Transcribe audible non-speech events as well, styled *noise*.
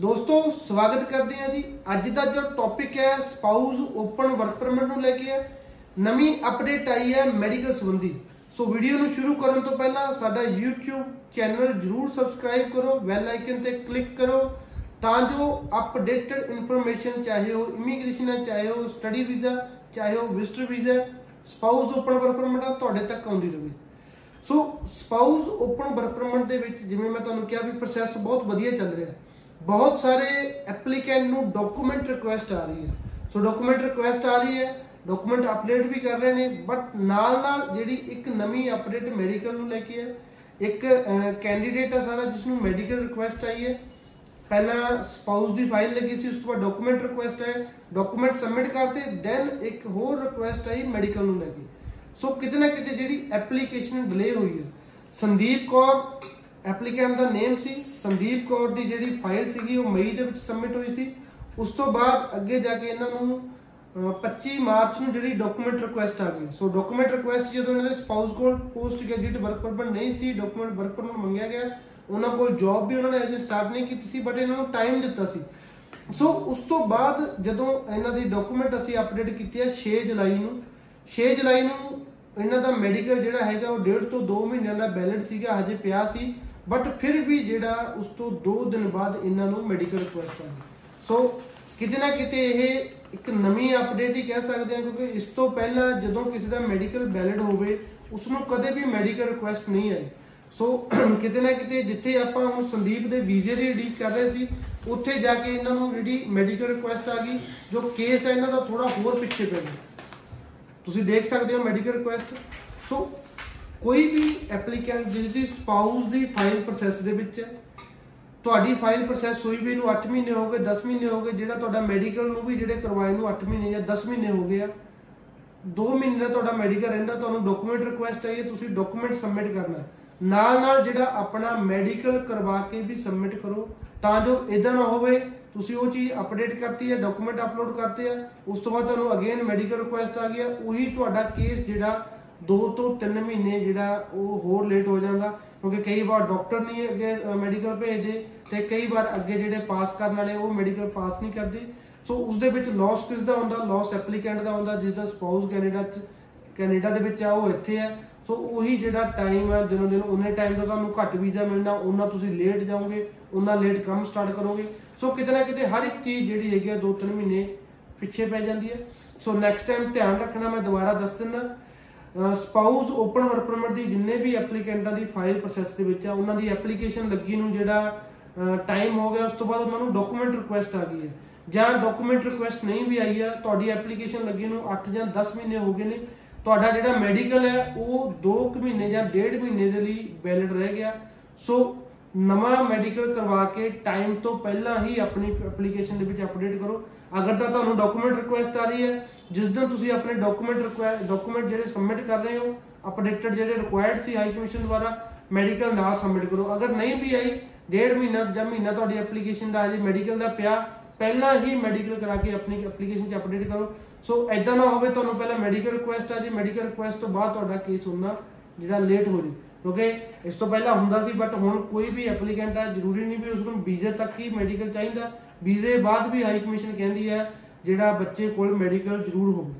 ਦੋਸਤੋ, ਸਵਾਗਤ ਕਰਦੇ ਹਾਂ ਜੀ। ਅੱਜ ਦਾ ਜੋ ਟੌਪਿਕ ਹੈ ਸਪਾਊਸ ਓਪਨ ਵਰਕ ਪਰਮਿਟ ਨੂੰ ਲੈ ਕੇ ਹੈ। ਨਵੀਂ ਅਪਡੇਟ ਆਈ ਹੈ ਮੈਡੀਕਲ ਸੰਬੰਧੀ। ਸੋ ਵੀਡੀਓ ਨੂੰ ਸ਼ੁਰੂ ਕਰਨ ਤੋਂ ਪਹਿਲਾਂ ਸਾਡਾ YouTube ਚੈਨਲ ਜਰੂਰ ਸਬਸਕ੍ਰਾਈਬ ਕਰੋ ਬੈਲ ਆਈਕਨ ਤੇ ਕਲਿੱਕ ਕਰੋ, ਤਾਂ ਜੋ ਅਪਡੇਟਡ ਇਨਫੋਰਮੇਸ਼ਨ ਚਾਹੇ ਉਹ ਇਮੀਗ੍ਰੇਸ਼ਨ ਹੈ, ਚਾਹੇ ਉਹ ਸਟੱਡੀ ਵੀਜ਼ਾ ਚਾਹੇ ਉਹ visitor visa spouse open work permit ਆ, ਤੁਹਾਡੇ ਤੱਕ ਆਉਂਦੀ ਰਹੇ so spouse open work permit ਦੇ ਵਿੱਚ ਜਿਵੇਂ ਮੈਂ ਤੁਹਾਨੂੰ ਕਿਹਾ ਵੀ ਪ੍ਰੋਸੈਸ ਬਹੁਤ ਵਧੀਆ ਚੱਲ ਰਿਹਾ ਬਹੁਤ ਸਾਰੇ ਐਪਲੀਕੈਂਟ ਨੂੰ ਡਾਕੂਮੈਂਟ ਰਿਕੁਐਸਟ ਆ ਰਹੀ ਹੈ। ਸੋ ਡਾਕੂਮੈਂਟ ਰਿਕੁਐਸਟ ਆ ਰਹੀ ਹੈ ਡਾਕੂਮੈਂਟ ਅਪਡੇਟ ਵੀ ਕਰ ਰਹੇ ਨੇ ਬਟ ਨਾਲ ਨਾਲ ਜਿਹੜੀ ਇੱਕ ਨਵੀਂ ਅਪਡੇਟ ਮੈਡੀਕਲ ਨੂੰ ਲੈ ਕੇ ਹੈ, ਇੱਕ ਕੈਂਡੀਡੇਟ ਹੈ ਸਾਰਾ ਜਿਸ ਨੂੰ ਮੈਡੀਕਲ ਰਿਕੁਐਸਟ ਆਈ ਹੈ। ਪਹਿਲਾਂ ਸਪਾਊਸ ਦੀ ਫਾਈਲ ਲੱਗੀ ਸੀ, ਉਸ ਤੋਂ ਬਾਅਦ ਡਾਕੂਮੈਂਟ ਰਿਕੁਐਸਟ ਹੈ ਡਾਕੂਮੈਂਟ ਸਬਮਿਟ ਕਰਤੇ ਦੈਨ ਇੱਕ ਹੋਰ ਰਿਕੁਐਸਟ ਆਈ ਮੈਡੀਕਲ ਨੂੰ ਲੈ ਕੇ। ਸੋ ਕਿਤੇ ਨਾ ਕਿਤੇ ਜਿਹੜੀ ਐਪਲੀਕੇਸ਼ਨ ਡਿਲੇ ਹੋਈ ਹੈ। ਸੰਦੀਪ ਕੌਰ ਐਪਲੀਕੈਂਟ ਦਾ ਨੇਮ ਸੀ, ਸੰਦੀਪ ਕੌਰ ਦੀ ਜਿਹੜੀ ਫਾਈਲ ਸੀਗੀ, ਉਹ ਮਈ ਦੇ ਵਿੱਚ ਸਬਮਿਟ ਹੋਈ ਸੀ। ਉਸ ਤੋਂ ਬਾਅਦ ਅੱਗੇ ਜਾ ਕੇ ਇਹਨਾਂ ਨੂੰ 25 ਮਾਰਚ ਨੂੰ ਜਿਹੜੀ ਡਾਕੂਮੈਂਟ ਰਿਕੁਐਸਟ ਆ ਗਈ। ਸੋ ਡਾਕੂਮੈਂਟ ਰਿਕੁਐਸਟ ਜਦੋਂ ਇਹਨਾਂ ਦੇ ਸਪਾਊਸ ਕੋਲ ਪੋਸਟ ਗ੍ਰੈਜੂਏਟ ਵਰਕ ਪਰਮਿਟ ਨਹੀਂ ਸੀ ਡਾਕੂਮੈਂਟ ਵਰਕ ਪਰਮਿਟ ਮੰਗਿਆ ਗਿਆ। ਉਹਨਾਂ ਕੋਲ ਜੌਬ ਵੀ ਉਹਨਾਂ ਨੇ ਅਜੇ ਸਟਾਰਟ ਨਹੀਂ ਕੀਤੀ ਸੀ ਬਟ ਇਹਨਾਂ ਨੂੰ ਟਾਈਮ ਦਿੱਤਾ ਸੀ। ਸੋ ਉਸ ਤੋਂ ਬਾਅਦ ਜਦੋਂ ਇਹਨਾਂ ਦੀ ਡਾਕੂਮੈਂਟ ਅਸੀਂ ਅਪਡੇਟ ਕੀਤੀ ਹੈ 6 ਜੁਲਾਈ ਨੂੰ 6 ਜੁਲਾਈ ਨੂੰ ਇਹਨਾਂ ਦਾ ਮੈਡੀਕਲ ਜਿਹੜਾ ਹੈਗਾ, ਉਹ ਡੇਢ ਤੋਂ 2 ਮਹੀਨਿਆਂ ਦਾ ਬੈਲੈਂਸ ਸੀਗਾ, ਹਜੇ ਪਿਆ ਸੀ। ਬਟ ਫਿਰ ਵੀ ਜਿਹੜਾ ਉਸ ਤੋਂ 2 ਦਿਨ ਬਾਅਦ ਇਹਨਾਂ ਨੂੰ ਮੈਡੀਕਲ ਰਿਕੁਐਸਟ ਆ ਗਈ। ਸੋ ਕਿਤੇ ਨਾ ਕਿਤੇ ਇਹ ਇੱਕ ਨਵੀਂ ਅਪਡੇਟ ਹੀ ਕਹਿ ਸਕਦੇ ਹਾਂ ਕਿਉਂਕਿ ਇਸ ਤੋਂ ਪਹਿਲਾਂ ਜਦੋਂ ਕਿਸੇ ਦਾ ਮੈਡੀਕਲ ਵੈਲਿਡ ਹੋਵੇ, ਉਸ ਨੂੰ ਕਦੇ ਵੀ ਮੈਡੀਕਲ ਰਿਕੁਐਸਟ ਨਹੀਂ ਆਈ। ਸੋ *clears throat* ਕਿਤੇ ਨਾ ਕਿਤੇ ਜਿੱਥੇ ਆਪਾਂ ਹੁਣ ਸੰਦੀਪ ਦੇ ਵੀਜ਼ੇ ਦੀ ਰੀਡ ਕਰ ਰਹੇ ਸੀ, ਉੱਥੇ ਜਾ ਕੇ ਇਹਨਾਂ ਨੂੰ ਜਿਹੜੀ ਮੈਡੀਕਲ ਰਿਕੁਐਸਟ ਆ ਗਈ, ਜੋ ਕੇਸ ਹੈ ਇਹਨਾਂ ਦਾ ਥੋੜਾ ਹੋਰ ਪਿੱਛੇ ਪੈ ਗਿਆ। ਤੁਸੀਂ ਦੇਖ ਸਕਦੇ ਹੋ ਮੈਡੀਕਲ ਰਿਕੁਐਸਟ ਸੋ ਕੋਈ ਵੀ ਐਪਲੀਕੈਂਟ ਜਿਸ ਦੀ ਸਪਾਊਸ ਦੀ ਫਾਈਲ ਪ੍ਰੋਸੈਸ ਦੇ ਵਿੱਚ ਹੈ ਤੁਹਾਡੀ ਫਾਈਲ ਪ੍ਰੋਸੈਸ ਹੋਈ ਵੀ ਨੂੰ 8 ਮਹੀਨੇ ਹੋ ਗਏ 10 ਮਹੀਨੇ ਹੋ ਗਏ, ਜਿਹੜਾ ਤੁਹਾਡਾ ਮੈਡੀਕਲ ਨੂੰ ਵੀ ਜਿਹੜੇ ਕਰਵਾਏ ਨੂੰ 8 ਮਹੀਨੇ ਜਾਂ 10 ਮਹੀਨੇ ਹੋ ਗਏ ਆ 2 ਮਹੀਨੇ ਦਾ ਤੁਹਾਡਾ ਮੈਡੀਕਲ ਰਹਿੰਦਾ, ਤੁਹਾਨੂੰ ਡਾਕੂਮੈਂਟ ਰਿਕੁਐਸਟ ਆਈ ਹੈ, ਤੁਸੀਂ ਡਾਕੂਮੈਂਟ ਸਬਮਿਟ ਕਰਨਾ ਨਾਲ ਨਾਲ ਜਿਹੜਾ ਆਪਣਾ ਮੈਡੀਕਲ ਕਰਵਾ ਕੇ ਵੀ ਸਬਮਿਟ ਕਰੋ, ਤਾਂ ਜੋ ਇਦਾਂ ਨਾ ਹੋਵੇ, ਤੁਸੀਂ ਉਹ ਚੀਜ਼ ਅਪਡੇਟ ਕਰਤੀ ਹੈ ਡਾਕੂਮੈਂਟ ਅਪਲੋਡ ਕਰਤੇ ਆ ਉਸ ਤੋਂ ਬਾਅਦ ਤੁਹਾਨੂੰ ਅਗੇਨ ਮੈਡੀਕਲ ਰਿਕੁਐਸਟ ਆ ਗਿਆ ਉਹੀ ਤੁਹਾਡਾ ਕੇਸ ਜਿਹੜਾ 2 ਤੋਂ 3 ਮਹੀਨੇ ਜਿਹੜਾ ਉਹ ਹੋਰ ਲੇਟ ਹੋ ਜਾਂਦਾ, ਕਿਉਂਕਿ ਕਈ ਵਾਰ ਡਾਕਟਰ ਨਹੀਂ ਅੱਗੇ ਮੈਡੀਕਲ ਭੇਜਦੇ ਤੇ ਕਈ ਵਾਰ ਅੱਗੇ ਜਿਹੜੇ ਪਾਸ ਕਰਨ ਵਾਲੇ ਉਹ ਮੈਡੀਕਲ ਪਾਸ ਨਹੀਂ ਕਰਦੇ। ਸੋ ਉਸ ਦੇ ਵਿੱਚ ਲਾਸ ਕਿਸ ਦਾ ਹੁੰਦਾ? ਲਾਸ ਐਪਲੀਕੈਂਟ ਦਾ ਹੁੰਦਾ ਜਿਸ ਦਾ ਸਪਾਊਸ ਕੈਨੇਡਾ ਚ ਕੈਨੇਡਾ ਦੇ ਵਿੱਚ ਆ, ਉਹ ਇੱਥੇ ਹੈ ਸੋ ਉਹੀ ਜਿਹੜਾ ਟਾਈਮ ਹੈ ਦਿਨੋਂ ਦਿਨ ਉਹਨੇ ਟਾਈਮ ਤੋਂ ਤੁਹਾਨੂੰ ਘੱਟ ਵੀਜ਼ਾ ਮਿਲਣਾ, ਉਹਨਾਂ ਤੁਸੀਂ ਲੇਟ ਜਾਓਗੇ, ਉਹਨਾਂ ਲੇਟ ਕੰਮ ਸਟਾਰਟ ਕਰੋਗੇ। ਸੋ ਕਿਤੇ ਨਾ ਕਿਤੇ ਹਰ ਇੱਕ ਚੀਜ਼ ਜਿਹੜੀ ਹੈਗੀ ਆ 2-3 ਮਹੀਨੇ ਪਿੱਛੇ ਪੈ ਜਾਂਦੀ ਹੈ। ਸੋ ਨੈਕਸਟ ਟਾਈਮ ਧਿਆਨ ਰੱਖਣਾ, ਮੈਂ ਦੁਬਾਰਾ ਦੱਸ ਦਿੰਦਾ ਸਪਾਊਸ ਓਪਨ ਵਰਕ ਪਰਮਿਟ ਦੀ ਜਿੰਨੇ ਵੀ ਐਪਲੀਕੈਂਟਾਂ ਦੀ ਫਾਈਲ ਪ੍ਰੋਸੈਸ ਦੇ ਵਿੱਚ ਆ, ਉਹਨਾਂ ਦੀ ਐਪਲੀਕੇਸ਼ਨ ਲੱਗੀ ਨੂੰ ਜਿਹੜਾ ਟਾਈਮ ਹੋ ਗਿਆ, ਉਸ ਤੋਂ ਬਾਅਦ ਉਹਨਾਂ ਨੂੰ ਡਾਕੂਮੈਂਟ ਰਿਕੁਐਸਟ ਆ ਗਈ ਹੈ। ਜਾਂ ਡਾਕੂਮੈਂਟ ਰਿਕੁਐਸਟ ਨਹੀਂ ਵੀ ਆਈ ਆ, ਤੁਹਾਡੀ ਐਪਲੀਕੇਸ਼ਨ ਲੱਗੀ ਨੂੰ 8 ਜਾਂ 10 ਮਹੀਨੇ ਹੋ ਗਏ ਨੇ, ਤੁਹਾਡਾ ਜਿਹੜਾ ਮੈਡੀਕਲ ਹੈ, ਉਹ 2 ਮਹੀਨੇ ਜਾਂ 1.5 ਮਹੀਨੇ ਦੇ ਲਈ ਵੈਲਿਡ ਰਹਿ ਗਿਆ। ਸੋ ਨਵਾਂ ਮੈਡੀਕਲ ਕਰਵਾ ਕੇ ਟਾਈਮ ਤੋਂ ਪਹਿਲਾਂ ਹੀ ਆਪਣੀ ਐਪਲੀਕੇਸ਼ਨ ਦੇ ਵਿੱਚ ਅਪਡੇਟ ਕਰੋ। ਅਗਰ ਤਾਂ ਤੁਹਾਨੂੰ ਡਾਕੂਮੈਂਟ ਰਿਕੁਐਸਟ ਆ ਰਹੀ ਹੈ, ਜਿਸ ਦਿਨ ਤੁਸੀਂ ਆਪਣੇ ਡਾਕੂਮੈਂਟ ਰਿਕੁਐਸਟ ਡਾਕੂਮੈਂਟ ਜਿਹੜੇ ਸਬਮਿਟ ਕਰ ਰਹੇ ਹੋ ਅਪਡੇਟਡ ਜਿਹੜੇ ਰਿਕੁਆਇਰਡ ਸੀ ਹਾਈ ਕਮਿਸ਼ਨ ਦੁਆਰਾ ਮੈਡੀਕਲ ਨਾਲ ਸਬਮਿਟ ਕਰੋ। ਅਗਰ ਨਹੀਂ ਵੀ ਆਈ, ਡੇਢ ਮਹੀਨਾ ਜਾਂ ਮਹੀਨਾ ਤੁਹਾਡੀ ਐਪਲੀਕੇਸ਼ਨ ਦਾ ਅਜੇ ਮੈਡੀਕਲ ਦਾ ਪਿਆ, ਪਹਿਲਾਂ ਹੀ ਮੈਡੀਕਲ ਕਰਾ ਕੇ ਆਪਣੀ ਐਪਲੀਕੇਸ਼ਨ 'ਚ ਅਪਡੇਟ ਕਰੋ। ਸੋ ਐਦਾਂ ਨਾ ਹੋਵੇ ਤੁਹਾਨੂੰ ਪਹਿਲਾਂ ਮੈਡੀਕਲ ਰਿਕੁਐਸਟ ਆ ਜੀ ਮੈਡੀਕਲ ਰਿਕੁਐਸਟ ਤੋਂ ਬਾਅਦ ਤੁਹਾਡਾ ਕੇਸ ਹੋਣਾ ਜਿਹੜਾ ਲੇਟ ਹੋ ਜੇ। ਕਿਉਂਕਿ ਇਸ ਤੋਂ ਪਹਿਲਾਂ ਹੁੰਦਾ ਸੀ ਬਟ ਹੁਣ ਕੋਈ ਵੀ ਐਪਲੀਕੈਂਟ ਆ ਜ਼ਰੂਰੀ ਨਹੀਂ ਵੀ ਉਸ ਨੂੰ ਵੀਜ਼ੇ ਤੱਕ ਹੀ ਮੈਡੀਕਲ ਚਾਹੀਦਾ। ਵੀਜ਼ੇ ਬਾਅਦ ਵੀ ਹਾਈ ਕਮਿਸ਼ਨ ਕਹਿੰਦੀ ਹੈ, ਜਿਹੜਾ ਬੱਚੇ ਕੋਲ ਮੈਡੀਕਲ ਜ਼ਰੂਰ ਹੋਵੇ।